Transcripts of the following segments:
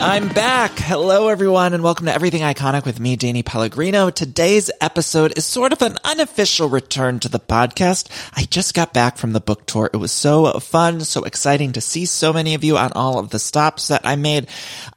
I'm back. Hello, everyone, and welcome to Everything Iconic with me, Danny Pellegrino. Today's episode is sort of an unofficial return to the podcast. I just got back from the book tour. It was so fun, so exciting to see so many of you on all of the stops that I made.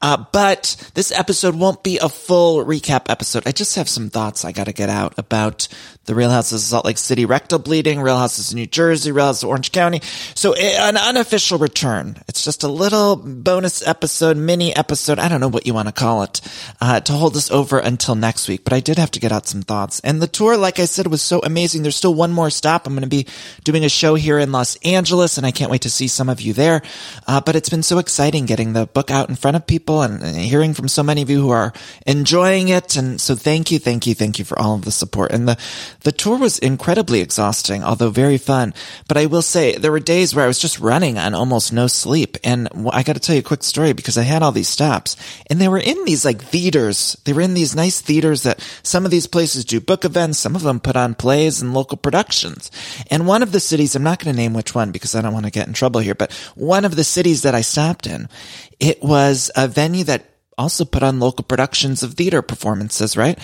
Uh, but this episode won't be a full recap episode. I just have some thoughts I got to get out about the Real Houses of Salt Lake City rectal bleeding, Real Houses of New Jersey, Real Houses of Orange County. So eh, an unofficial return. It's just a little bonus episode, mini episode. I don't know what you want to call it, uh, to hold us over until next week. But I did have to get out some thoughts. And the tour, like I said, was so amazing. There's still one more stop. I'm going to be doing a show here in Los Angeles and I can't wait to see some of you there. Uh, but it's been so exciting getting the book out in front of people and, and hearing from so many of you who are enjoying it. And so thank you, thank you, thank you for all of the support. And the, the tour was incredibly exhausting, although very fun. But I will say there were days where I was just running on almost no sleep. And I got to tell you a quick story because I had all these stops and they were in these like theaters. They were in these nice theaters that some of these places do book events. Some of them put on plays and local productions. And one of the cities, I'm not going to name which one because I don't want to get in trouble here, but one of the cities that I stopped in, it was a venue that also put on local productions of theater performances, right?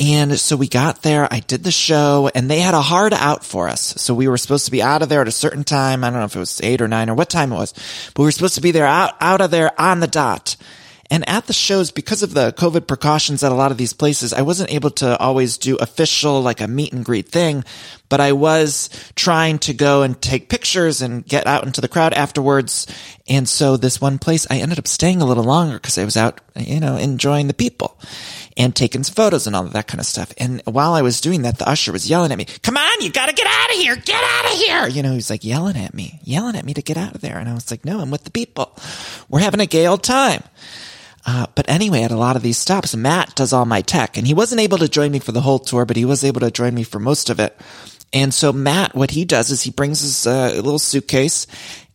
And so we got there, I did the show, and they had a hard out for us. So we were supposed to be out of there at a certain time. I don't know if it was eight or nine or what time it was, but we were supposed to be there out, out of there on the dot. And at the shows, because of the COVID precautions at a lot of these places, I wasn't able to always do official, like a meet and greet thing, but I was trying to go and take pictures and get out into the crowd afterwards. And so this one place, I ended up staying a little longer because I was out, you know, enjoying the people and taking some photos and all that kind of stuff. And while I was doing that, the usher was yelling at me, come on, you gotta get out of here, get out of here. You know, he's like yelling at me, yelling at me to get out of there. And I was like, no, I'm with the people. We're having a gay old time. Uh, but anyway, at a lot of these stops, Matt does all my tech and he wasn't able to join me for the whole tour, but he was able to join me for most of it. And so Matt, what he does is he brings his uh, little suitcase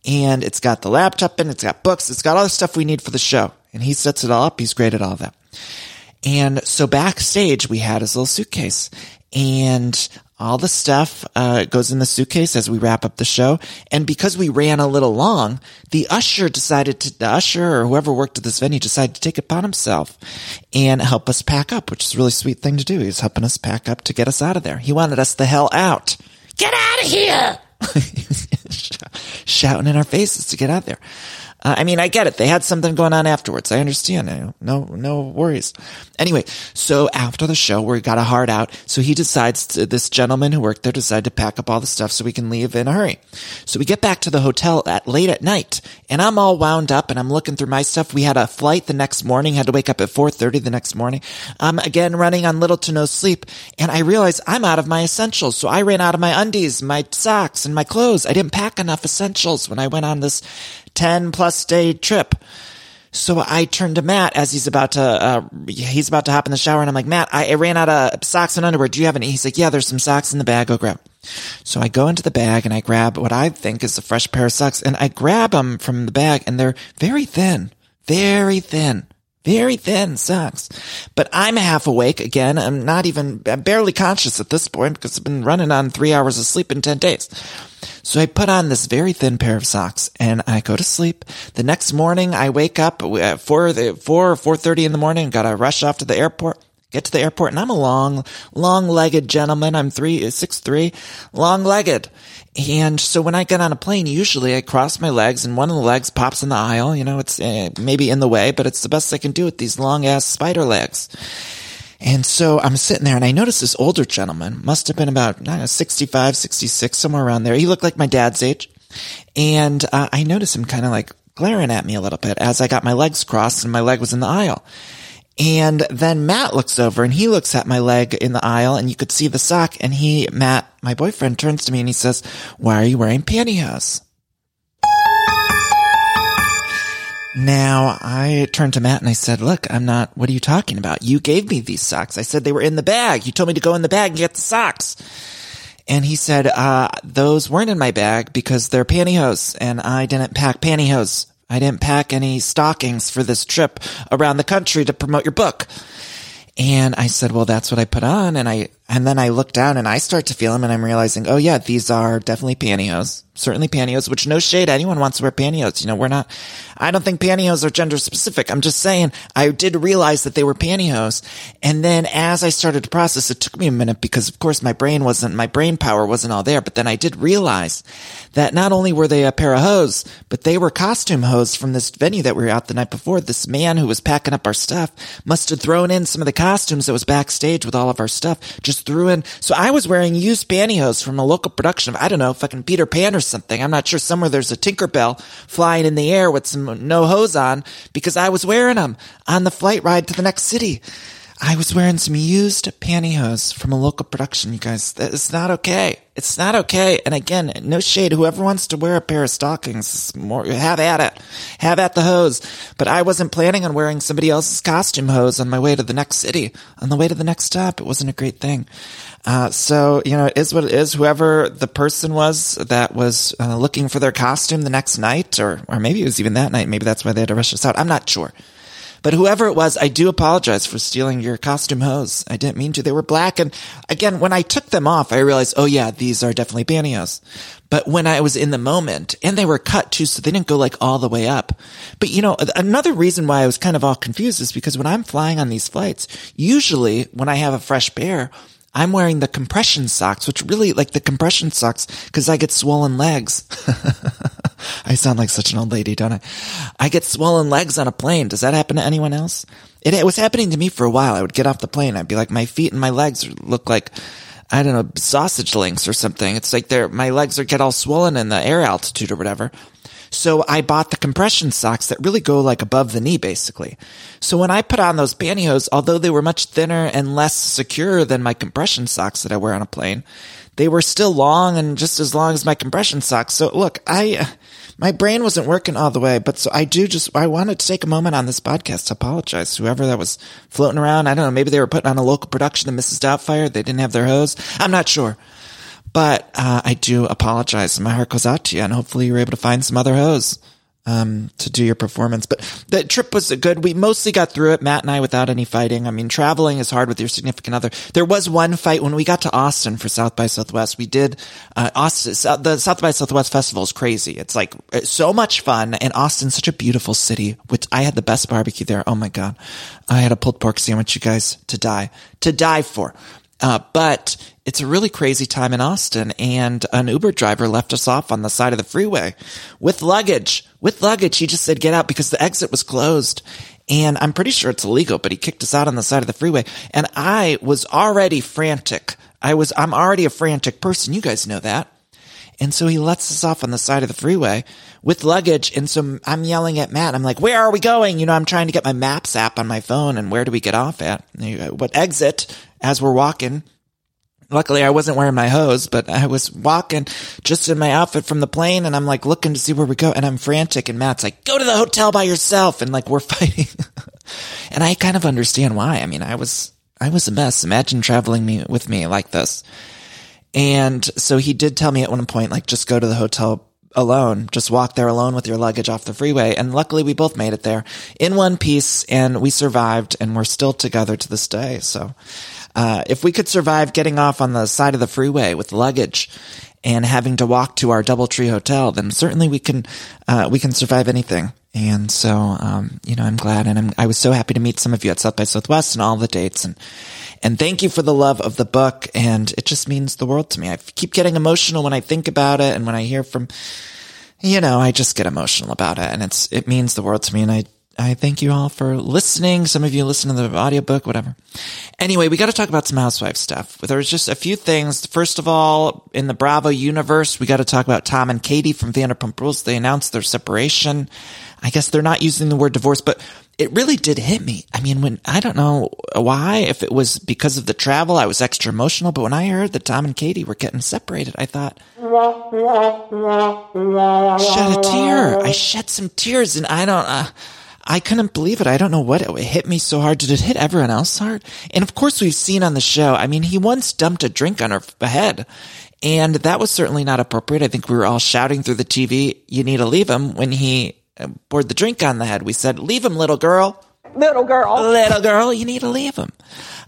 and it's got the laptop in, it's got books, it's got all the stuff we need for the show. And he sets it all up. He's great at all that. And so backstage, we had his little suitcase and all the stuff uh, goes in the suitcase as we wrap up the show. And because we ran a little long, the usher decided to, the usher or whoever worked at this venue decided to take it upon himself and help us pack up, which is a really sweet thing to do. He was helping us pack up to get us out of there. He wanted us the hell out. Get out of here! Shouting in our faces to get out there. Uh, I mean, I get it. They had something going on afterwards. I understand. No, no worries. Anyway, so after the show, we got a hard out. So he decides to, this gentleman who worked there decided to pack up all the stuff so we can leave in a hurry. So we get back to the hotel at late at night and I'm all wound up and I'm looking through my stuff. We had a flight the next morning, had to wake up at 4.30 the next morning. I'm again running on little to no sleep and I realize I'm out of my essentials. So I ran out of my undies, my socks and my clothes. I didn't pack enough essentials when I went on this 10 plus day trip. So I turned to Matt as he's about to, uh, he's about to hop in the shower and I'm like, Matt, I, I ran out of socks and underwear. Do you have any? He's like, yeah, there's some socks in the bag. Go grab. So I go into the bag and I grab what I think is a fresh pair of socks and I grab them from the bag and they're very thin, very thin. Very thin socks. But I'm half awake again. I'm not even, I'm barely conscious at this point because I've been running on three hours of sleep in 10 days. So I put on this very thin pair of socks and I go to sleep. The next morning I wake up at four, four or 4.30 in the morning, gotta rush off to the airport. Get to the airport and I'm a long, long-legged gentleman. I'm three, six, three, long-legged. And so when I get on a plane, usually I cross my legs and one of the legs pops in the aisle. You know, it's uh, maybe in the way, but it's the best I can do with these long ass spider legs. And so I'm sitting there and I noticed this older gentleman, must have been about, know, 65, 66, somewhere around there. He looked like my dad's age. And uh, I noticed him kind of like glaring at me a little bit as I got my legs crossed and my leg was in the aisle. And then Matt looks over and he looks at my leg in the aisle and you could see the sock and he, Matt, my boyfriend turns to me and he says, why are you wearing pantyhose? Now I turned to Matt and I said, look, I'm not, what are you talking about? You gave me these socks. I said they were in the bag. You told me to go in the bag and get the socks. And he said, uh, those weren't in my bag because they're pantyhose and I didn't pack pantyhose. I didn't pack any stockings for this trip around the country to promote your book. And I said, well, that's what I put on. And I, and then I look down and I start to feel them and I'm realizing, oh yeah, these are definitely pantyhose. Certainly pantyhose, which no shade. Anyone wants to wear pantyhose. You know, we're not, I don't think pantyhose are gender specific. I'm just saying I did realize that they were pantyhose. And then as I started to process, it took me a minute because of course my brain wasn't, my brain power wasn't all there. But then I did realize that not only were they a pair of hose, but they were costume hose from this venue that we were at the night before. This man who was packing up our stuff must have thrown in some of the costumes that was backstage with all of our stuff. Just threw in. So I was wearing used pantyhose from a local production of, I don't know, fucking Peter Pan or something. I'm not sure. Somewhere there's a Tinkerbell flying in the air with some no hose on because I was wearing them on the flight ride to the next city. I was wearing some used pantyhose from a local production, you guys. It's not okay. It's not okay. And again, no shade. Whoever wants to wear a pair of stockings, more, have at it. Have at the hose. But I wasn't planning on wearing somebody else's costume hose on my way to the next city. On the way to the next stop. It wasn't a great thing. Uh, so, you know, it is what it is. Whoever the person was that was uh, looking for their costume the next night, or, or maybe it was even that night. Maybe that's why they had to rush us out. I'm not sure. But whoever it was, I do apologize for stealing your costume hose. I didn't mean to. They were black. And again, when I took them off, I realized, oh yeah, these are definitely pantyhose. But when I was in the moment, and they were cut too, so they didn't go like all the way up. But you know, another reason why I was kind of all confused is because when I'm flying on these flights, usually when I have a fresh pair, I'm wearing the compression socks, which really like the compression socks because I get swollen legs. I sound like such an old lady, don't I? I get swollen legs on a plane. Does that happen to anyone else? It, it was happening to me for a while. I would get off the plane. I'd be like, my feet and my legs look like, I don't know, sausage links or something. It's like they're, my legs are get all swollen in the air altitude or whatever. So I bought the compression socks that really go like above the knee, basically. So when I put on those pantyhose, although they were much thinner and less secure than my compression socks that I wear on a plane, they were still long and just as long as my compression socks. So look, I, my brain wasn't working all the way, but so I do just, I wanted to take a moment on this podcast to apologize whoever that was floating around. I don't know. Maybe they were putting on a local production of Mrs. Doubtfire. They didn't have their hose. I'm not sure. But uh, I do apologize. My heart goes out to you, and hopefully you're able to find some other hose um, to do your performance. But the trip was good. We mostly got through it, Matt and I, without any fighting. I mean, traveling is hard with your significant other. There was one fight when we got to Austin for South by Southwest. We did uh, Austin. The South by Southwest festival is crazy. It's like it's so much fun, and Austin's such a beautiful city. Which I had the best barbecue there. Oh my god, I had a pulled pork sandwich, you guys, to die to die for. Uh, but it's a really crazy time in Austin and an Uber driver left us off on the side of the freeway with luggage. With luggage. He just said get out because the exit was closed. And I'm pretty sure it's illegal, but he kicked us out on the side of the freeway. And I was already frantic. I was, I'm already a frantic person. You guys know that. And so he lets us off on the side of the freeway with luggage. And so I'm yelling at Matt. I'm like, where are we going? You know, I'm trying to get my maps app on my phone and where do we get off at? What exit as we're walking? Luckily, I wasn't wearing my hose, but I was walking just in my outfit from the plane and I'm like looking to see where we go and I'm frantic and Matt's like, go to the hotel by yourself. And like, we're fighting. and I kind of understand why. I mean, I was, I was a mess. Imagine traveling me with me like this. And so he did tell me at one point, like, just go to the hotel alone. Just walk there alone with your luggage off the freeway. And luckily we both made it there in one piece and we survived and we're still together to this day. So, uh, if we could survive getting off on the side of the freeway with luggage and having to walk to our DoubleTree hotel, then certainly we can, uh, we can survive anything. And so, um, you know, I'm glad and I'm, I was so happy to meet some of you at South by Southwest and all the dates and, and thank you for the love of the book. And it just means the world to me. I keep getting emotional when I think about it and when I hear from, you know, I just get emotional about it and it's, it means the world to me. And I, I thank you all for listening. Some of you listen to the audiobook, whatever. Anyway, we got to talk about some housewife stuff. There's just a few things. First of all, in the Bravo universe, we got to talk about Tom and Katie from Vanderpump Rules. They announced their separation. I guess they're not using the word divorce, but it really did hit me. I mean, when I don't know why, if it was because of the travel, I was extra emotional, but when I heard that Tom and Katie were getting separated, I thought, shed a tear. I shed some tears and I don't, uh, I couldn't believe it. I don't know what it hit me so hard. Did it hit everyone else hard? And of course, we've seen on the show. I mean, he once dumped a drink on her head, and that was certainly not appropriate. I think we were all shouting through the TV, "You need to leave him." When he uh, poured the drink on the head, we said, "Leave him, little girl." Little girl. Little girl, you need to leave him.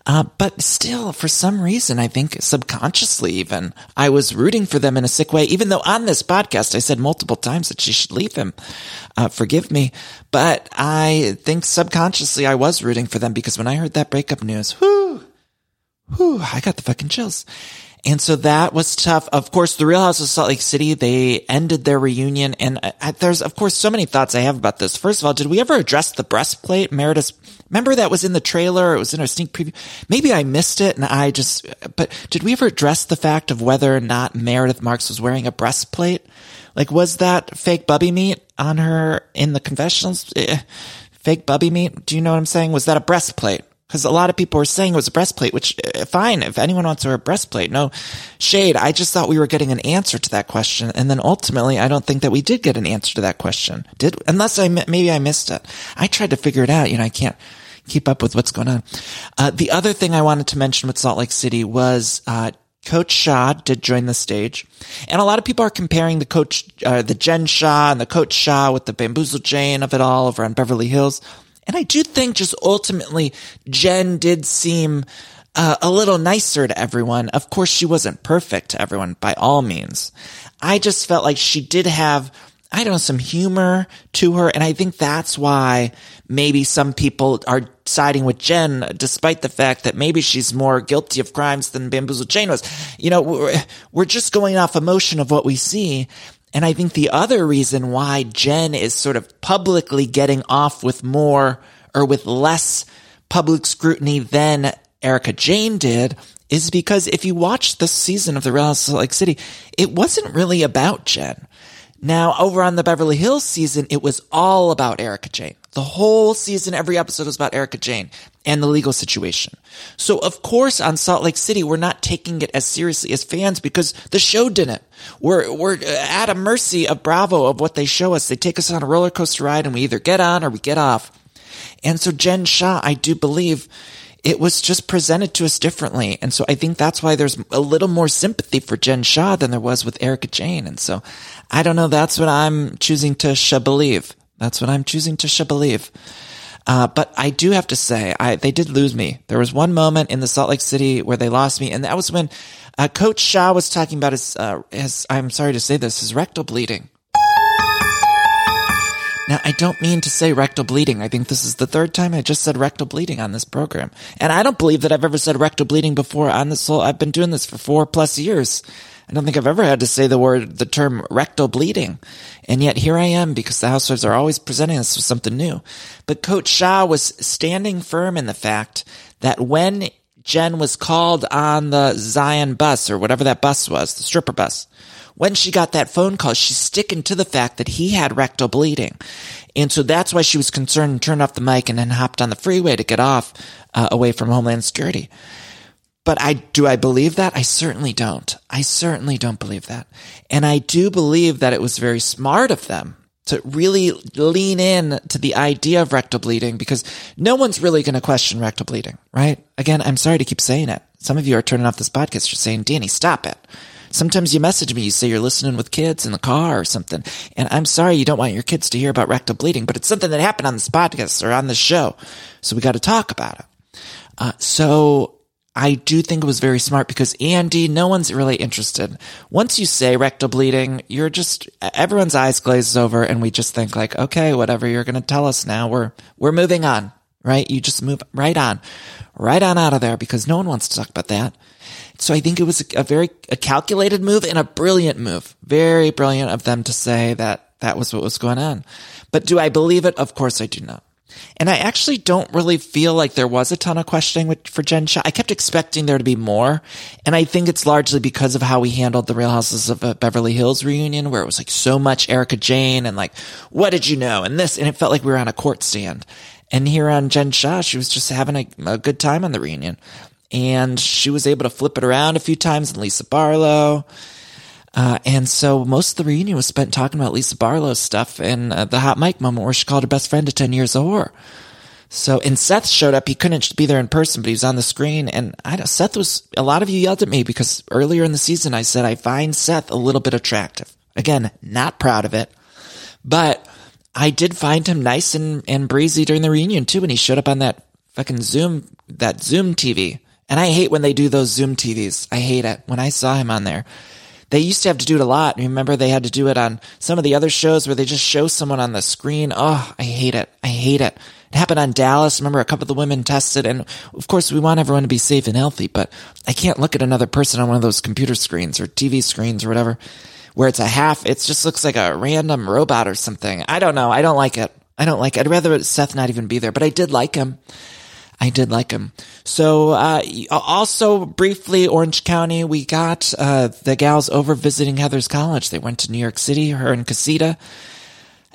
Uh, but still, for some reason, I think subconsciously even, I was rooting for them in a sick way, even though on this podcast I said multiple times that she should leave him. Uh, forgive me. But I think subconsciously I was rooting for them because when I heard that breakup news, whoo, whoo, I got the fucking chills. And so that was tough. Of course, the Real House of Salt Lake City, they ended their reunion. And there's, of course, so many thoughts I have about this. First of all, did we ever address the breastplate? Meredith, remember that was in the trailer? It was in our sneak preview. Maybe I missed it and I just, but did we ever address the fact of whether or not Meredith Marks was wearing a breastplate? Like, was that fake bubby meat on her in the confessionals? Eh, fake bubby meat? Do you know what I'm saying? Was that a breastplate? Because a lot of people were saying it was a breastplate, which uh, fine. If anyone wants to wear a breastplate, no shade. I just thought we were getting an answer to that question. And then ultimately, I don't think that we did get an answer to that question. Did, unless I, maybe I missed it. I tried to figure it out. You know, I can't keep up with what's going on. Uh, the other thing I wanted to mention with Salt Lake City was, uh, Coach Shah did join the stage, and a lot of people are comparing the coach, uh, the Jen Shah and the Coach Shah with the bamboozle Jane of it all over on Beverly Hills. And I do think just ultimately Jen did seem uh, a little nicer to everyone. Of course, she wasn't perfect to everyone by all means. I just felt like she did have, I don't know, some humor to her. And I think that's why maybe some people are siding with Jen, despite the fact that maybe she's more guilty of crimes than Bamboozle Jane was. You know, we're, we're just going off emotion of what we see. And I think the other reason why Jen is sort of publicly getting off with more or with less public scrutiny than Erica Jayne did is because if you watch the season of The Real House of Salt Lake City, it wasn't really about Jen. Now, over on the Beverly Hills season, it was all about Erica Jayne. The whole season, every episode was about Erica Jayne and the legal situation. So of course on Salt Lake City, we're not taking it as seriously as fans because the show didn't. We're, we're at a mercy of Bravo of what they show us. They take us on a roller coaster ride and we either get on or we get off. And so Jen Shah, I do believe it was just presented to us differently. And so I think that's why there's a little more sympathy for Jen Shah than there was with Erica Jayne. And so I don't know. That's what I'm choosing to believe. That's what I'm choosing to believe. Uh, but I do have to say, I, they did lose me. There was one moment in the Salt Lake City where they lost me, and that was when uh, Coach Shah was talking about his, uh, his, I'm sorry to say this, his rectal bleeding. Now, I don't mean to say rectal bleeding. I think this is the third time I just said rectal bleeding on this program. And I don't believe that I've ever said rectal bleeding before on this whole, I've been doing this for four plus years. I don't think I've ever had to say the word, the term rectal bleeding. And yet here I am because the housewives are always presenting us with something new. But Coach Shah was standing firm in the fact that when Jen was called on the Zion bus or whatever that bus was, the stripper bus, when she got that phone call, she's sticking to the fact that he had rectal bleeding. And so that's why she was concerned and turned off the mic and then hopped on the freeway to get off uh, away from Homeland Security. But I, do I believe that? I certainly don't. I certainly don't believe that. And I do believe that it was very smart of them to really lean in to the idea of rectal bleeding because no one's really going to question rectal bleeding, right? Again, I'm sorry to keep saying it. Some of you are turning off this podcast. You're saying, Danny, stop it. Sometimes you message me, you say you're listening with kids in the car or something. And I'm sorry you don't want your kids to hear about rectal bleeding, but it's something that happened on this podcast or on this show. So we got to talk about it. Uh, so I do think it was very smart because Andy, no one's really interested. Once you say rectal bleeding, you're just, everyone's eyes glazes over and we just think like, okay, whatever you're going to tell us now, we're, we're moving on, right? You just move right on, right on out of there because no one wants to talk about that. So I think it was a, a very, a calculated move and a brilliant move. Very brilliant of them to say that that was what was going on. But do I believe it? Of course I do not. And I actually don't really feel like there was a ton of questioning with, for Jen Shah. I kept expecting there to be more. And I think it's largely because of how we handled the Real Houses of uh, Beverly Hills reunion, where it was like so much Erica Jayne and like, what did you know? And this, and it felt like we were on a court stand. And here on Jen Shah, she was just having a, a good time on the reunion. And she was able to flip it around a few times and Lisa Barlow. Uh, and so most of the reunion was spent talking about Lisa Barlow's stuff and uh, the hot mic moment where she called her best friend a 10 years whore. So, and Seth showed up. He couldn't be there in person, but he was on the screen. And I don't, Seth was, a lot of you yelled at me because earlier in the season I said I find Seth a little bit attractive. Again, not proud of it, but I did find him nice and, and breezy during the reunion too. When he showed up on that fucking Zoom, that Zoom TV. And I hate when they do those Zoom TVs. I hate it. When I saw him on there, they used to have to do it a lot. Remember, they had to do it on some of the other shows where they just show someone on the screen. Oh, I hate it. I hate it. It happened on Dallas. Remember, a couple of the women tested, and of course, we want everyone to be safe and healthy, but I can't look at another person on one of those computer screens or TV screens or whatever where it's a half. It just looks like a random robot or something. I don't know. I don't like it. I don't like it. I'd rather Seth not even be there, but I did like him. I did like him. So, uh, also briefly, Orange County, we got, uh, the gals over visiting Heather's college. They went to New York City, her and Casita.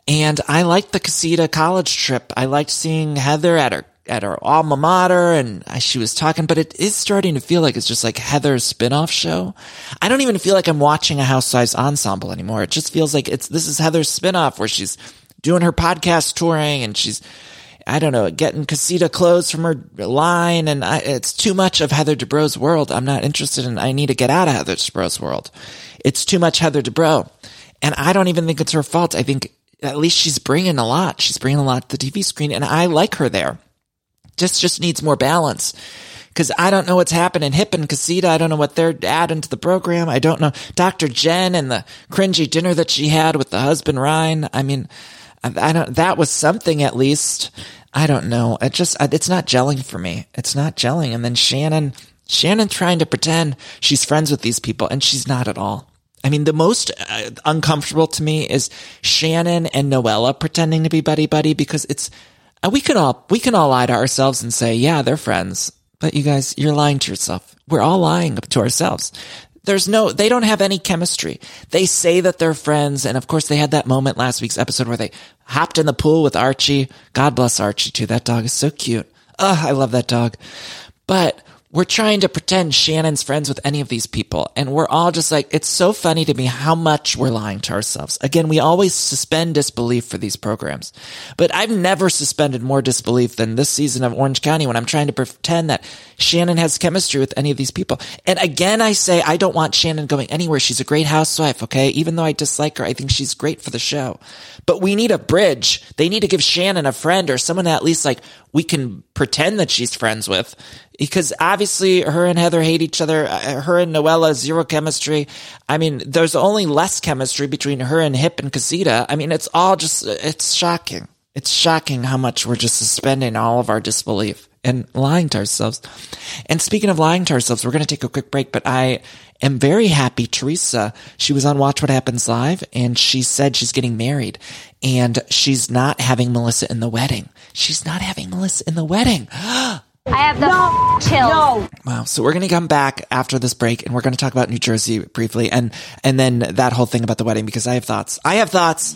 And I liked the Casita college trip. I liked seeing Heather at her, at her alma mater and she was talking, but it is starting to feel like it's just like Heather's spin-off show. I don't even feel like I'm watching a Housewives ensemble anymore. It just feels like it's, this is Heather's spin-off where she's doing her podcast touring and she's, I don't know, getting Casita clothes from her line, and I, it's too much of Heather Dubrow's world. I'm not interested in. I need to get out of Heather Dubrow's world. It's too much Heather Dubrow, and I don't even think it's her fault. I think at least she's bringing a lot. She's bringing a lot to the TV screen, and I like her there. Just just needs more balance. Cause I don't know what's happening. Hip and Casita, I don't know what they're adding to the program. I don't know. Dr. Jen and the cringy dinner that she had with the husband Ryan. I mean, I don't, that was something at least. I don't know. It just, it's not gelling for me. It's not gelling. And then Shannon, Shannon trying to pretend she's friends with these people and she's not at all. I mean, the most uh, uncomfortable to me is Shannon and Noella pretending to be buddy buddy because it's, uh, we can all, we can all lie to ourselves and say, yeah, they're friends. But you guys, you're lying to yourself. We're all lying to ourselves. There's no, they don't have any chemistry. They say that they're friends. And of course, they had that moment last week's episode where they hopped in the pool with Archie. God bless Archie too. That dog is so cute. Ugh, I love that dog. But we're trying to pretend Shannon's friends with any of these people. And we're all just like, it's so funny to me how much we're lying to ourselves. Again, we always suspend disbelief for these programs. But I've never suspended more disbelief than this season of Orange County when I'm trying to pretend that Shannon has chemistry with any of these people. And again, I say I don't want Shannon going anywhere. She's a great housewife, okay? Even though I dislike her, I think she's great for the show. But we need a bridge. They need to give Shannon a friend or someone that at least like we can pretend that she's friends with because obviously her and Heather hate each other. Uh, her and Noella, zero chemistry. I mean, there's only less chemistry between her and Hip and Casita. I mean, it's all just, it's shocking. It's shocking how much we're just suspending all of our disbelief and lying to ourselves. And speaking of lying to ourselves, we're going to take a quick break, but I am very happy. Teresa, she was on Watch What Happens Live and she said she's getting married and she's not having Melissa in the wedding. She's not having Melissa in the wedding. I have the no, chill. No. Wow. So we're going to come back after this break and we're going to talk about New Jersey briefly and, and then that whole thing about the wedding because I have thoughts. I have thoughts.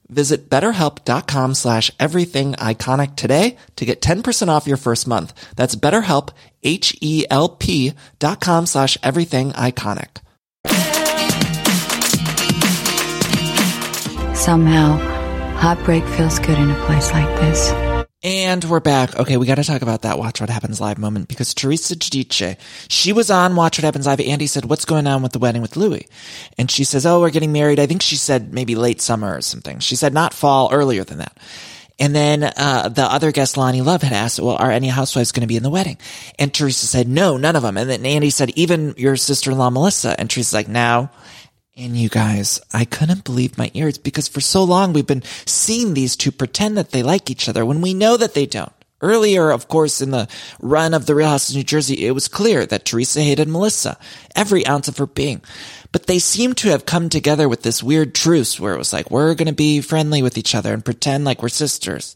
Visit betterhelp.com slash everything iconic today to get 10% off your first month. That's betterhelp, H-E-L-P dot com slash everything iconic. Somehow, heartbreak feels good in a place like this. And we're back. Okay, we got to talk about that Watch What Happens Live moment because Teresa Giudice, she was on Watch What Happens Live. Andy said, what's going on with the wedding with Louis? And she says, oh, we're getting married. I think she said maybe late summer or something. She said not fall, earlier than that. And then uh, the other guest, Loni Love, had asked, well, are any housewives going to be in the wedding? And Teresa said, no, none of them. And then Andy said, even your sister-in-law, Melissa. And Teresa's like, now and you guys, I couldn't believe my ears because for so long we've been seeing these two pretend that they like each other when we know that they don't. Earlier, of course, in the run of the Real House of New Jersey, it was clear that Teresa hated Melissa, every ounce of her being. But they seem to have come together with this weird truce where it was like, we're going to be friendly with each other and pretend like we're sisters.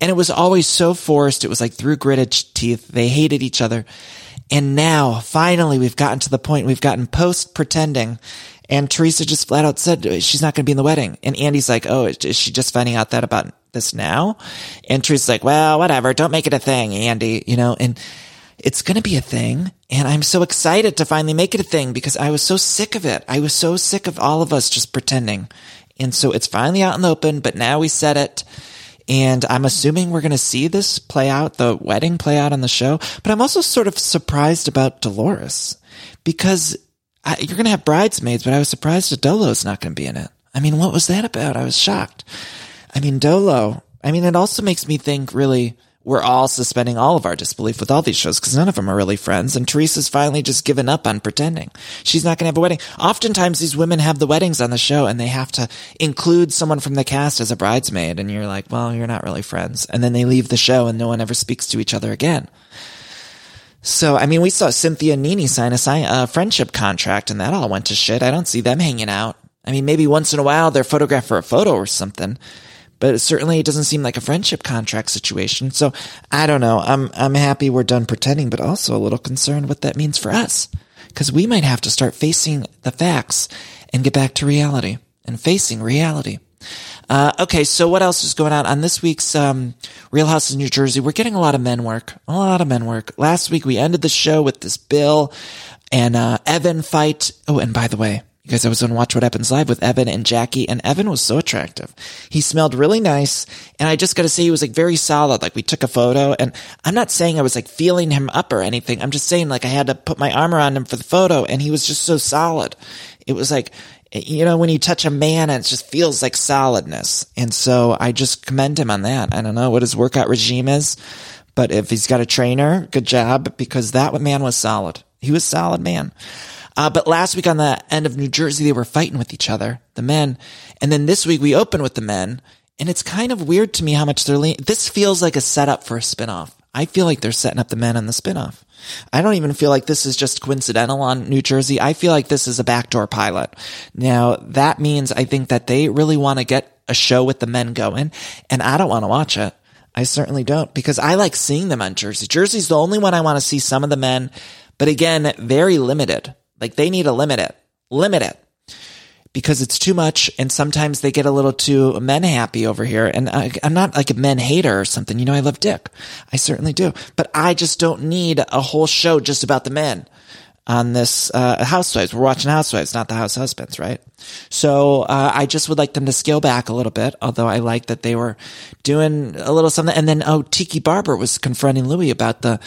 And it was always so forced. It was like through gritted teeth. They hated each other. And now, finally, we've gotten to the point we've gotten post pretending and Teresa just flat out said she's not going to be in the wedding. And Andy's like, oh, is she just finding out that about this now? And Teresa's like, well, whatever. Don't make it a thing, Andy, you know, and it's going to be a thing. And I'm so excited to finally make it a thing because I was so sick of it. I was so sick of all of us just pretending. And so it's finally out in the open, but now we said it. And I'm assuming we're going to see this play out, the wedding play out on the show. But I'm also sort of surprised about Dolores because I, you're going to have bridesmaids, but I was surprised that Dolo's not going to be in it. I mean, what was that about? I was shocked. I mean, Dolo, I mean, it also makes me think really we're all suspending all of our disbelief with all these shows because none of them are really friends. And Teresa's finally just given up on pretending. She's not going to have a wedding. Oftentimes these women have the weddings on the show and they have to include someone from the cast as a bridesmaid. And you're like, well, you're not really friends. And then they leave the show and no one ever speaks to each other again. So, I mean, we saw Cynthia NeNe sign a, sign a friendship contract and that all went to shit. I don't see them hanging out. I mean, maybe once in a while they're photographed for a photo or something, but it certainly it doesn't seem like a friendship contract situation. So I don't know. I'm, I'm happy we're done pretending, but also a little concerned what that means for us. Cause we might have to start facing the facts and get back to reality and facing reality. Uh, okay, so what else is going on on this week's um, Real House in New Jersey? We're getting a lot of men work, a lot of men work. Last week we ended the show with this Bill and uh, Evan fight. Oh, and by the way, you guys, I was on Watch What Happens Live with Evan and Jackie, and Evan was so attractive. He smelled really nice, and I just got to say he was like very solid. Like we took a photo, and I'm not saying I was like feeling him up or anything. I'm just saying like I had to put my arm around him for the photo, and he was just so solid. It was like you know, when you touch a man, it just feels like solidness. And so I just commend him on that. I don't know what his workout regime is, but if he's got a trainer, good job, because that man was solid. He was solid man. Uh, but last week on the end of New Jersey, they were fighting with each other, the men. And then this week we open with the men. And it's kind of weird to me how much they're lean. This feels like a setup for a spinoff. I feel like they're setting up the men on the spinoff. I don't even feel like this is just coincidental on New Jersey. I feel like this is a backdoor pilot. Now that means I think that they really want to get a show with the men going and I don't want to watch it. I certainly don't because I like seeing them on Jersey. Jersey's the only one I want to see some of the men, but again, very limited. Like they need to limit it, limit it because it's too much and sometimes they get a little too men happy over here. And I, am not like a men hater or something. You know, I love Dick. I certainly do, but I just don't need a whole show just about the men on this uh, Housewives. We're watching Housewives, not the House Husbands, right? So uh, I just would like them to scale back a little bit. Although I like that they were doing a little something. And then oh, Tiki Barber was confronting Louis about the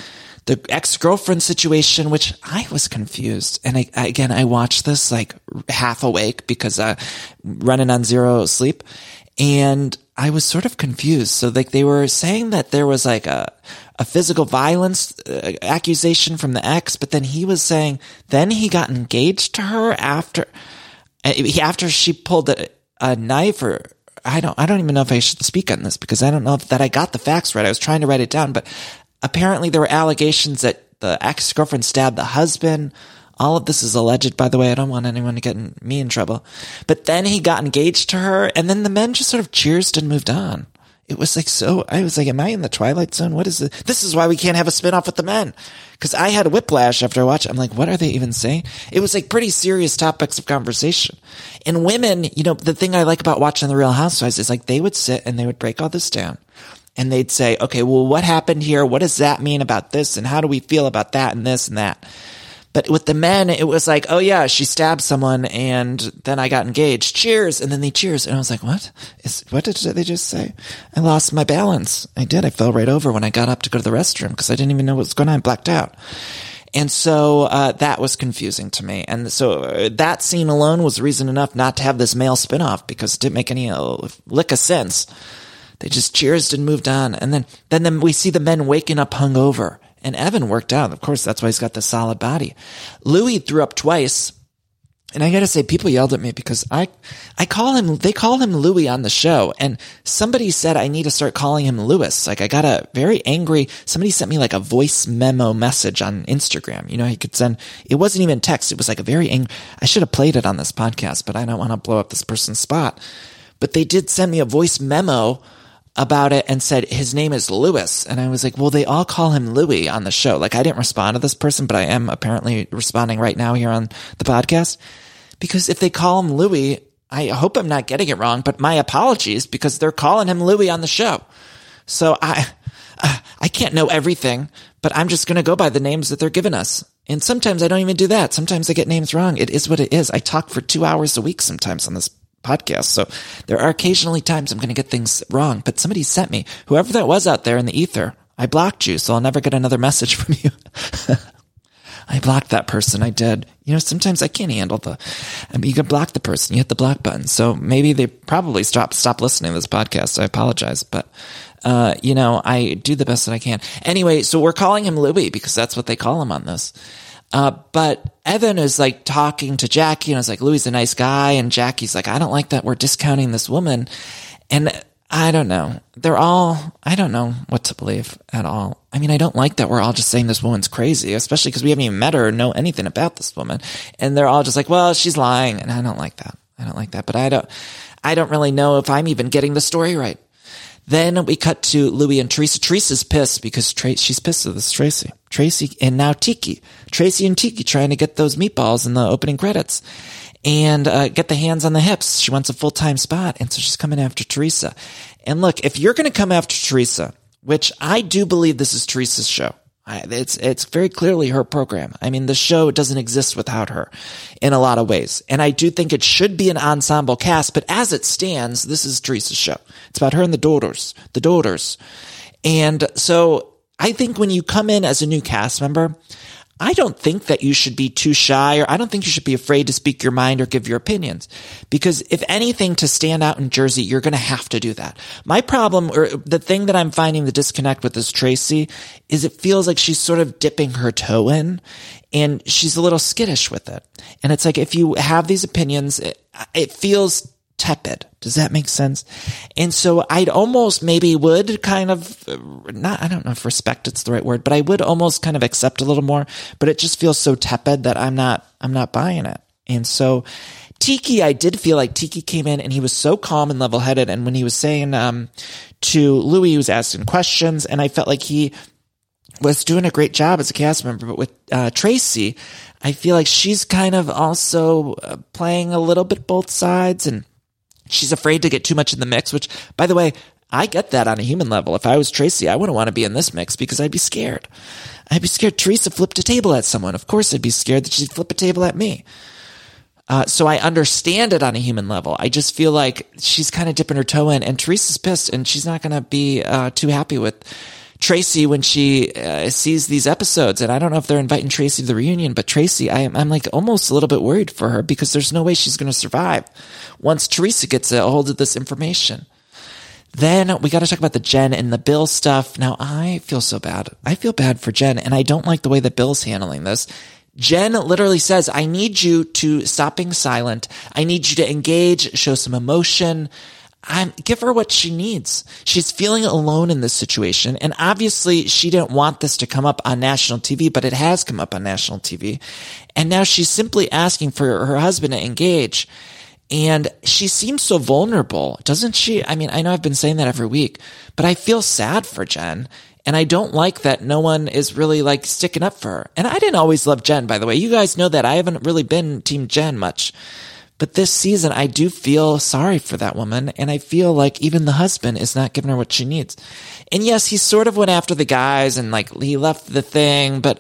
the ex girlfriend situation, which I was confused. And I, again, I watched this like half awake because uh, running on zero sleep, and I was sort of confused. So like they were saying that there was like a a physical violence uh, accusation from the ex, but then he was saying then he got engaged to her after uh, after she pulled a, a knife or I don't I don't even know if I should speak on this because I don't know that I got the facts right. I was trying to write it down, but apparently there were allegations that the ex girlfriend stabbed the husband. All of this is alleged, by the way. I don't want anyone to get me in trouble. But then he got engaged to her, and then the men just sort of cheersed and moved on it was like so i was like am i in the twilight zone what is this? this is why we can't have a spin-off with the men because i had a whiplash after i watched i'm like what are they even saying it was like pretty serious topics of conversation and women you know the thing i like about watching the real housewives is like they would sit and they would break all this down and they'd say okay well what happened here what does that mean about this and how do we feel about that and this and that but with the men, it was like, oh yeah, she stabbed someone and then I got engaged. Cheers. And then they cheers. And I was like, what is, what did they just say? I lost my balance. I did. I fell right over when I got up to go to the restroom because I didn't even know what was going on. I blacked out. And so uh, that was confusing to me. And so uh, that scene alone was reason enough not to have this male spinoff because it didn't make any uh, lick of sense. They just cheers and moved on. And then, then, then we see the men waking up hungover and Evan worked out. Of course, that's why he's got the solid body. Louis threw up twice. And I gotta say, people yelled at me because I, I call him, they call him Louis on the show. And somebody said I need to start calling him Lewis. Like I got a very angry, somebody sent me like a voice memo message on Instagram. You know, he could send, it wasn't even text. It was like a very angry, I should have played it on this podcast, but I don't want to blow up this person's spot. But they did send me a voice memo about it and said his name is Lewis. And I was like, well, they all call him Louis on the show. Like I didn't respond to this person, but I am apparently responding right now here on the podcast because if they call him Louis, I hope I'm not getting it wrong, but my apologies because they're calling him Louis on the show. So I, uh, I can't know everything, but I'm just going to go by the names that they're giving us. And sometimes I don't even do that. Sometimes I get names wrong. It is what it is. I talk for two hours a week sometimes on this podcast. So there are occasionally times I'm going to get things wrong, but somebody sent me, whoever that was out there in the ether, I blocked you, so I'll never get another message from you. I blocked that person. I did. You know, sometimes I can't handle the, I mean, you can block the person. You hit the block button. So maybe they probably stop, stop listening to this podcast. I apologize, but, uh, you know, I do the best that I can. Anyway, so we're calling him Louis because that's what they call him on this. Uh, but Evan is like talking to Jackie and I was like, Louis a nice guy. And Jackie's like, I don't like that we're discounting this woman. And I don't know. They're all, I don't know what to believe at all. I mean, I don't like that we're all just saying this woman's crazy, especially because we haven't even met her or know anything about this woman. And they're all just like, well, she's lying. And I don't like that. I don't like that. But I don't, I don't really know if I'm even getting the story right. Then we cut to Louis and Teresa. Teresa's pissed because Tra- she's pissed at this Traci. Traci and now Tiki. Traci and Tiki trying to get those meatballs in the opening credits and uh, get the hands on the hips. She wants a full time spot, and so she's coming after Teresa. And look, if you're going to come after Teresa, which I do believe this is Teresa's show, it's it's very clearly her program. I mean, the show doesn't exist without her in a lot of ways, and I do think it should be an ensemble cast. But as it stands, this is Teresa's show. It's about her and the daughters, the daughters, and so I think when you come in as a new cast member, I don't think that you should be too shy or I don't think you should be afraid to speak your mind or give your opinions. Because if anything to stand out in Jersey, you're going to have to do that. My problem or the thing that I'm finding the disconnect with is Traci is it feels like she's sort of dipping her toe in and she's a little skittish with it. And it's like if you have these opinions, it, it feels tepid. Does that make sense? And so I'd almost maybe would kind of not, I don't know if respect it's the right word, but I would almost kind of accept a little more, but it just feels so tepid that I'm not, I'm not buying it. And so Tiki, I did feel like Tiki came in and he was so calm and level headed. And when he was saying, um, to Louis, he was asking questions and I felt like he was doing a great job as a cast member, but with, uh, Traci, I feel like she's kind of also uh, playing a little bit both sides and she's afraid to get too much in the mix, which, by the way, I get that on a human level. If I was Traci, I wouldn't want to be in this mix because I'd be scared. I'd be scared Teresa flipped a table at someone. Of course, I'd be scared that she'd flip a table at me. Uh, so I understand it on a human level. I just feel like she's kind of dipping her toe in, and Teresa's pissed, and she's not going to be uh, too happy with Traci when she uh, sees these episodes. And I don't know if they're inviting Traci to the reunion, but Traci, I am, I'm like almost a little bit worried for her because there's no way she's going to survive once Teresa gets a hold of this information. Then we got to talk about the Jen and the Bill stuff. Now I feel so bad. I feel bad for Jen and I don't like the way that Bill's handling this. Jen literally says, I need you to stop being silent. I need you to engage, show some emotion. I'm, give her what she needs. She's feeling alone in this situation. And obviously she didn't want this to come up on national TV, but it has come up on national TV. And now she's simply asking for her husband to engage. And she seems so vulnerable, doesn't she? I mean, I know I've been saying that every week, but I feel sad for Jen. And I don't like that no one is really like sticking up for her. And I didn't always love Jen, by the way. You guys know that I haven't really been team Jen much. But this season, I do feel sorry for that woman. And I feel like even the husband is not giving her what she needs. And yes, he sort of went after the guys and like he left the thing, but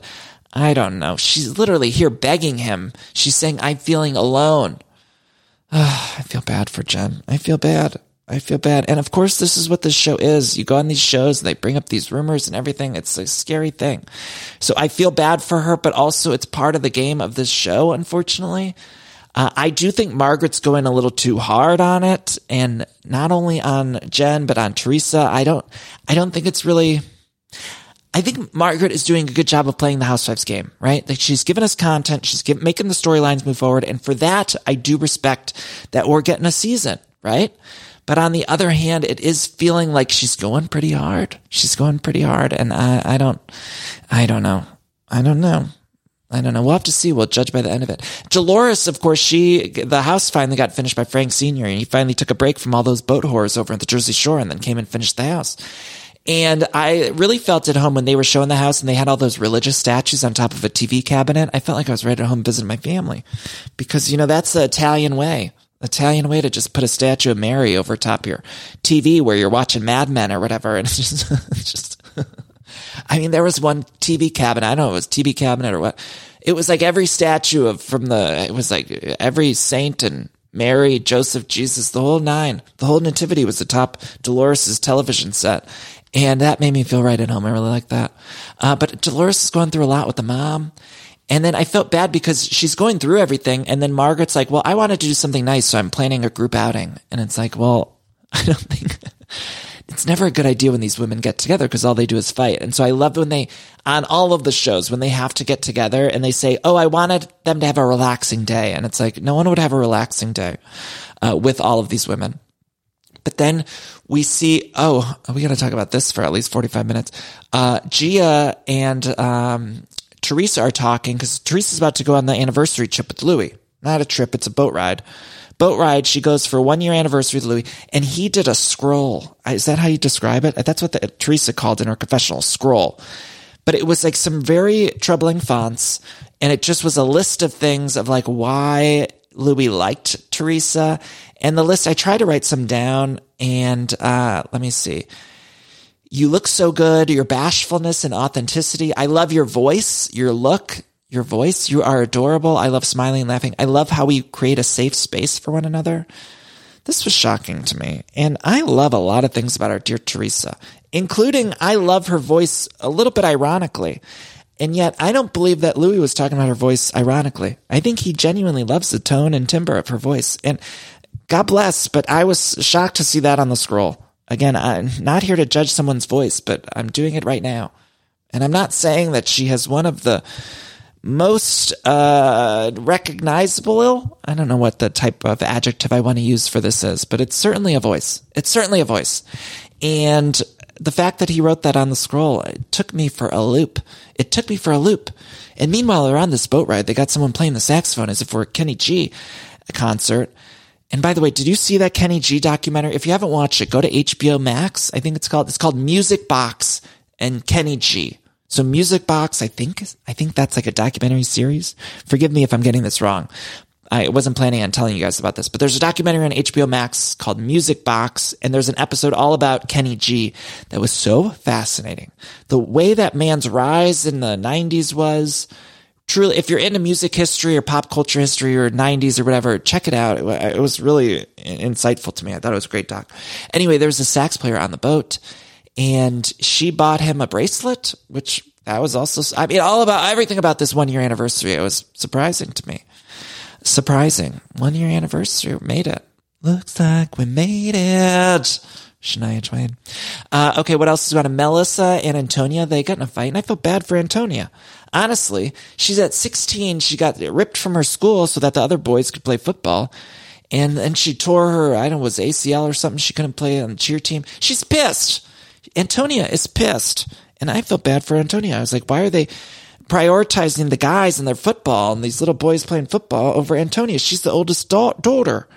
I don't know. She's literally here begging him. She's saying, I'm feeling alone. I feel bad for Jen. I feel bad. I feel bad. And of course, this is what this show is. You go on these shows and they bring up these rumors and everything. It's a scary thing. So I feel bad for her, but also it's part of the game of this show, unfortunately. Uh, I do think Margaret's going a little too hard on it and not only on Jen, but on Teresa. I don't, I don't think it's really, I think Margaret is doing a good job of playing the Housewives game, right? Like she's giving us content. She's give, making the storylines move forward. And for that, I do respect that we're getting a season, right? But on the other hand, it is feeling like she's going pretty hard. She's going pretty hard. And I, I don't, I don't know. I don't know. I don't know. We'll have to see. We'll judge by the end of it. Dolores, of course, she, the house finally got finished by Frank Sr. and he finally took a break from all those boat whores over at the Jersey Shore and then came and finished the house. And I really felt at home when they were showing the house and they had all those religious statues on top of a TV cabinet. I felt like I was right at home visiting my family because, you know, that's the Italian way. Italian way to just put a statue of Mary over top your TV where you're watching Mad Men or whatever. And it's just, it's just, I mean, there was one TV cabinet. I don't know it was TV cabinet or what. It was like every statue of from the, it was like every saint and Mary, Joseph, Jesus, the whole nine, the whole nativity was atop Dolores's television set. And that made me feel right at home. I really like that. Uh, but Dolores is going through a lot with the mom. And then I felt bad because she's going through everything. And then Margaret's like, well, I wanted to do something nice. So I'm planning a group outing. And it's like, well, I don't think it's never a good idea when these women get together because all they do is fight. And so I love when they, on all of the shows, when they have to get together and they say, oh, I wanted them to have a relaxing day. And it's like, no one would have a relaxing day uh, with all of these women. But then we see, oh, we got to talk about this for at least 45 minutes. Uh, Gia and, um, Teresa are talking because Teresa's about to go on the anniversary trip with Louis. Not a trip, it's a boat ride. Boat ride, she goes for one year anniversary with Louis, and he did a scroll. Is that how you describe it? That's what the, Teresa called in her confessional, scroll. But it was like some very troubling fonts, and it just was a list of things of like why Louis liked Teresa. And the list, I tried to write some down, and uh, let me see. You look so good. Your bashfulness and authenticity. I love your voice, your look, your voice. You are adorable. I love smiling and laughing. I love how we create a safe space for one another. This was shocking to me. And I love a lot of things about our dear Teresa, including I love her voice a little bit ironically. And yet I don't believe that Louis was talking about her voice ironically. I think he genuinely loves the tone and timbre of her voice. And God bless, but I was shocked to see that on the scroll. Again, I'm not here to judge someone's voice, but I'm doing it right now. And I'm not saying that she has one of the most uh, recognizable. I don't know what the type of adjective I want to use for this is, but it's certainly a voice. It's certainly a voice. And the fact that he wrote that on the scroll it took me for a loop. It took me for a loop. And meanwhile, around this boat ride, they got someone playing the saxophone as if we're Kenny G concert. And by the way, did you see that Kenny G documentary? If you haven't watched it, go to HBO Max. I think it's called, it's called Music Box and Kenny G. So Music Box, I think, I think that's like a documentary series. Forgive me if I'm getting this wrong. I wasn't planning on telling you guys about this, but there's a documentary on HBO Max called Music Box, and there's an episode all about Kenny G that was so fascinating. The way that man's rise in the 90s was truly, if you're into music history or pop culture history or 90s or whatever, check it out. It, was really insightful to me. I thought it was a great doc. Anyway, there was a sax player on the boat, and she bought him a bracelet, which that was also, I mean, all about everything about this one year anniversary. It was surprising to me surprising. One year anniversary. Made it. Looks like we made it. Shania Twain. Uh, okay, what else is going on? Melissa and Antonia, they got in a fight, and I feel bad for Antonia. Honestly, she's at 16. She got ripped from her school so that the other boys could play football. And then she tore her, I don't know, was ACL or something. She couldn't play on the cheer team. She's pissed. Antonia is pissed. And I felt bad for Antonia. I was like, why are they prioritizing the guys and their football and these little boys playing football over Antonia. She's the oldest da- daughter.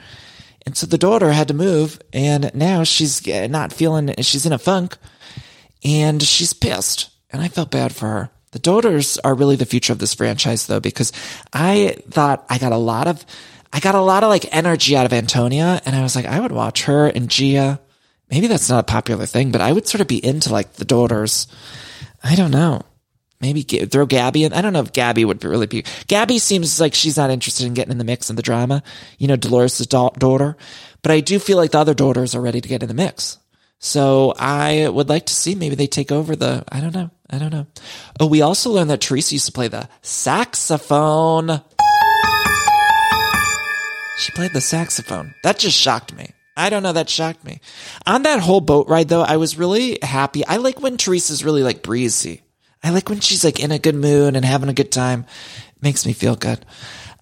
And so the daughter had to move and now she's uh, not feeling, she's in a funk and she's pissed. And I felt bad for her. The daughters are really the future of this franchise though, because I thought I got a lot of, I got a lot of like energy out of Antonia and I was like, I would watch her and Gia. Maybe that's not a popular thing, but I would sort of be into like the daughters. I don't know. Maybe throw Gabby in. I don't know if Gabby would really be. Gabby seems like she's not interested in getting in the mix of the drama. You know, Dolores' da- daughter. But I do feel like the other daughters are ready to get in the mix. So I would like to see maybe they take over the. I don't know. I don't know. Oh, we also learned that Teresa used to play the saxophone. She played the saxophone. That just shocked me. I don't know. That shocked me. On that whole boat ride, though, I was really happy. I like when Teresa's really like breezy. I like when she's like in a good mood and having a good time. It makes me feel good.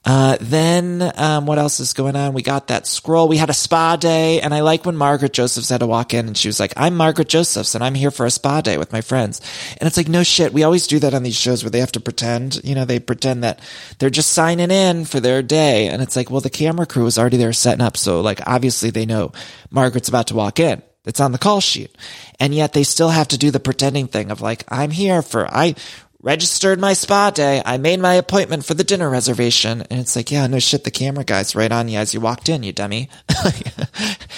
Uh, then, um, what else is going on? We got that scroll. We had a spa day and I like when Margaret Josephs had to walk in and she was like, I'm Margaret Josephs and I'm here for a spa day with my friends. And it's like, no shit. We always do that on these shows where they have to pretend, you know, they pretend that they're just signing in for their day. And it's like, well, the camera crew is already there setting up. So like, obviously they know Margaret's about to walk in. It's on the call sheet. And yet they still have to do the pretending thing of like, I'm here for, I registered my spa day. I made my appointment for the dinner reservation. And it's like, yeah, no shit. The camera guy's right on you as you walked in, you dummy.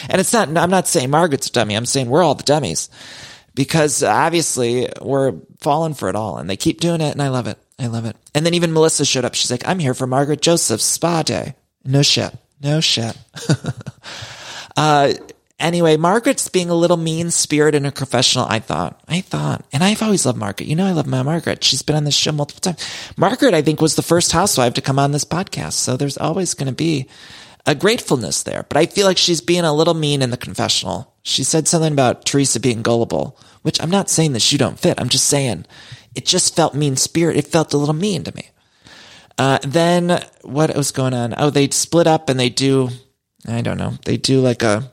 and it's not, I'm not saying Margaret's a dummy. I'm saying we're all the dummies because obviously we're falling for it all and they keep doing it. And I love it. I love it. And then even Melissa showed up. She's like, I'm here for Margaret Joseph's spa day. No shit. No shit. uh, Anyway, Margaret's being a little mean spirited and professional, I thought. I thought. And I've always loved Margaret. You know, I love my Margaret. She's been on this show multiple times. Margaret, I think, was the first housewife to come on this podcast. So there's always going to be a gratefulness there. But I feel like she's being a little mean in the confessional. She said something about Teresa being gullible, which I'm not saying that you don't fit. I'm just saying it just felt mean spirit. It felt a little mean to me. Uh, then what was going on? Oh, they split up and they do, I don't know, they do like a,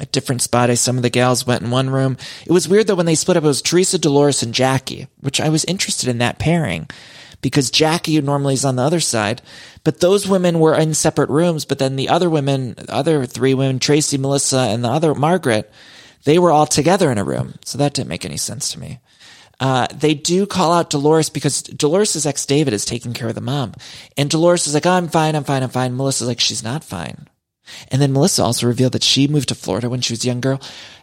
a different spot. I, some of the gals went in one room. It was weird though when they split up. It was Teresa, Dolores, and Jackie, which I was interested in that pairing because Jackie normally is on the other side, but those women were in separate rooms. But then the other women, the other three women, Traci, Melissa, and the other Margaret, they were all together in a room. So that didn't make any sense to me. Uh, they do call out Dolores because Dolores' ex David is taking care of the mom. And Dolores is like, oh, I'm fine, I'm fine, I'm fine. Melissa's like, she's not fine. And then Melissa also revealed that she moved to Florida when she was a young girl.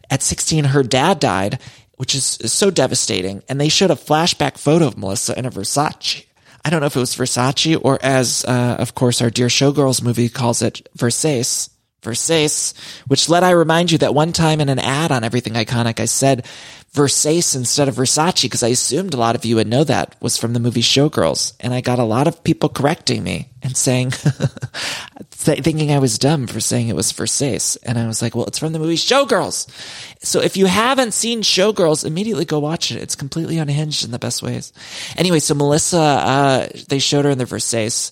At 16, her dad died, which is, so devastating. And they showed a flashback photo of Melissa in a Versace. I don't know if it was Versace or as, uh, of course, our dear Showgirls movie calls it, Versace. Versace, which let I remind you that one time in an ad on Everything Iconic, I said Versace instead of Versace because I assumed a lot of you would know that was from the movie Showgirls. And I got a lot of people correcting me and saying, thinking I was dumb for saying it was Versace. And I was like, well, it's from the movie Showgirls. So if you haven't seen Showgirls, immediately go watch it. It's completely unhinged in the best ways. Anyway, so Melissa, uh, they showed her in the Versace.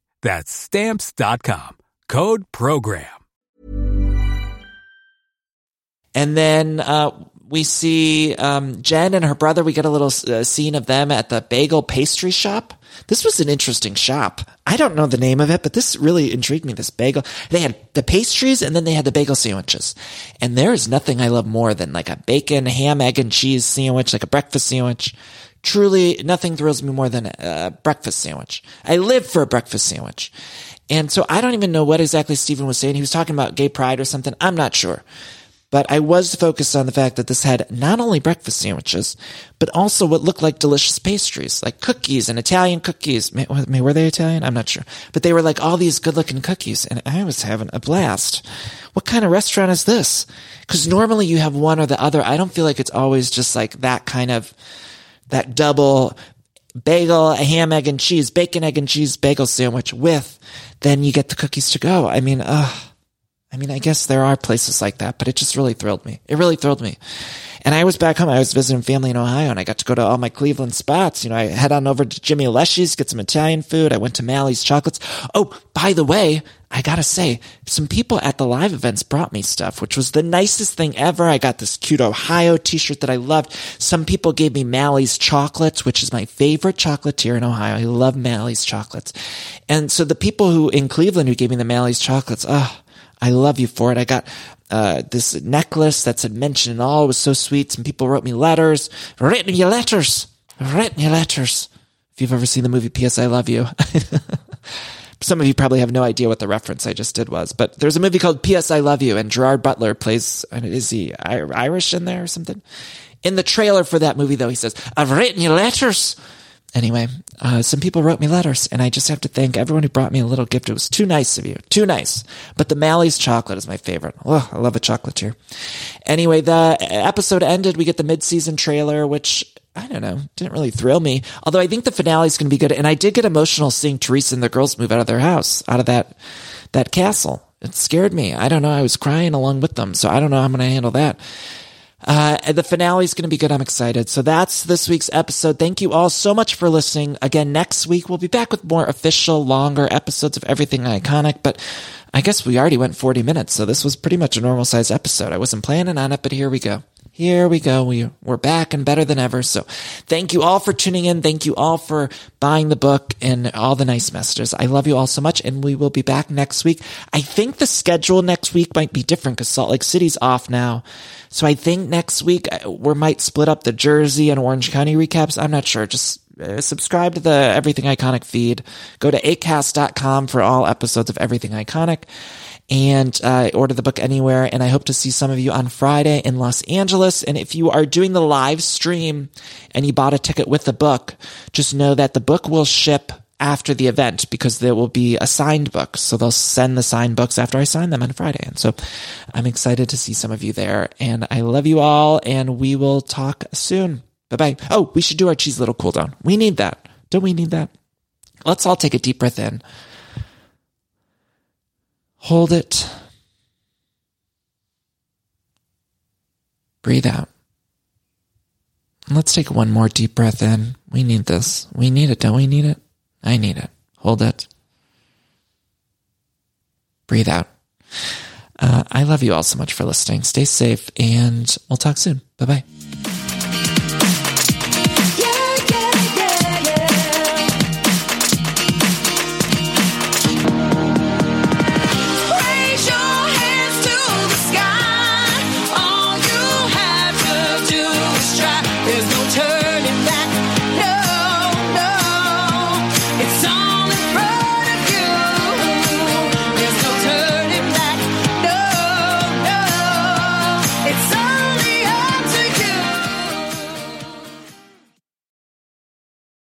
That's stamps.com. Code program. And then uh, we see um, Jen and her brother. We get a little uh, scene of them at the bagel pastry shop. This was an interesting shop. I don't know the name of it, but this really intrigued me. This bagel. They had the pastries and then they had the bagel sandwiches. And there is nothing I love more than like a bacon, ham, egg, and cheese sandwich, like a breakfast sandwich. Truly, nothing thrills me more than a breakfast sandwich. I live for a breakfast sandwich. And so I don't even know what exactly Stephen was saying. He was talking about gay pride or something. I'm not sure. But I was focused on the fact that this had not only breakfast sandwiches, but also what looked like delicious pastries, like cookies and Italian cookies. May, were they Italian? I'm not sure. But they were like all these good looking cookies, and I was having a blast. What kind of restaurant is this? Because normally you have one or the other. I don't feel like it's always just like that kind of, that double bagel, a ham, egg, and cheese, bacon, egg, and cheese bagel sandwich with, then you get the cookies to go. I mean, ugh. I mean, I guess there are places like that, but it just really thrilled me. It really thrilled me. And I was back home. I was visiting family in Ohio and I got to go to all my Cleveland spots. You know, I head on over to Jimmy Leshy's, get some Italian food. I went to Malley's Chocolates. Oh, by the way, I gotta say, some people at the live events brought me stuff, which was the nicest thing ever. I got this cute Ohio t-shirt that I loved. Some people gave me Malley's chocolates, which is my favorite chocolatier in Ohio. I love Malley's chocolates. And so the people who in Cleveland who gave me the Malley's chocolates, oh, I love you for it. I got uh, this necklace that's had mentioned and all. It was so sweet. Some people wrote me letters. Written you letters. Written you letters. If you've ever seen the movie P.S. I Love You. Some of you probably have no idea what the reference I just did was, but there's a movie called P.S. I Love You, and Gerard Butler plays, is he Irish in there or something? In the trailer for that movie, though, he says, I've written you letters anyway, uh, some people wrote me letters, and I just have to thank everyone who brought me a little gift. It was too nice of you, too nice. But the Malley's chocolate is my favorite. Oh, I love a chocolatier. Anyway, the episode ended. We get the mid-season trailer, which I don't know, didn't really thrill me. Although I think the finale is going to be good, and I did get emotional seeing Teresa and the girls move out of their house, out of that that castle. It scared me. I don't know. I was crying along with them, so I don't know how I'm going to handle that. Uh, the finale is going to be good. I'm excited. So that's this week's episode. Thank you all so much for listening. Again, next week we'll be back with more official, longer episodes of Everything Iconic, but I guess we already went 40 minutes, so this was pretty much a normal size episode. I wasn't planning on it, but here we go. here we go. We, we're back and better than ever. So thank you all for tuning in. Thank you all for buying the book and all the nice messages. I love you all so much and we will be back next week. I think the schedule next week might be different because Salt Lake City's off now. So I think next week uh, we might split up the Jersey and Orange County recaps. I'm not sure. Just uh, subscribe to the Everything Iconic feed. Go to acast.com for all episodes of Everything Iconic and uh, order the book anywhere. And I hope to see some of you on Friday in Los Angeles. And if you are doing the live stream and you bought a ticket with the book, just know that the book will ship after the event because there will be a signed book. So they'll send the signed books after I sign them on Friday. And so I'm excited to see some of you there. And I love you all. And we will talk soon. Bye bye. Oh, we should do our cheese little cool down. We need that. Don't we need that? Let's all take a deep breath in. Hold it. Breathe out. Let's take one more deep breath in. We need this. We need it. Don't we need it? I need it. Hold it. Breathe out. Uh, I love you all so much for listening. Stay safe and we'll talk soon. Bye bye.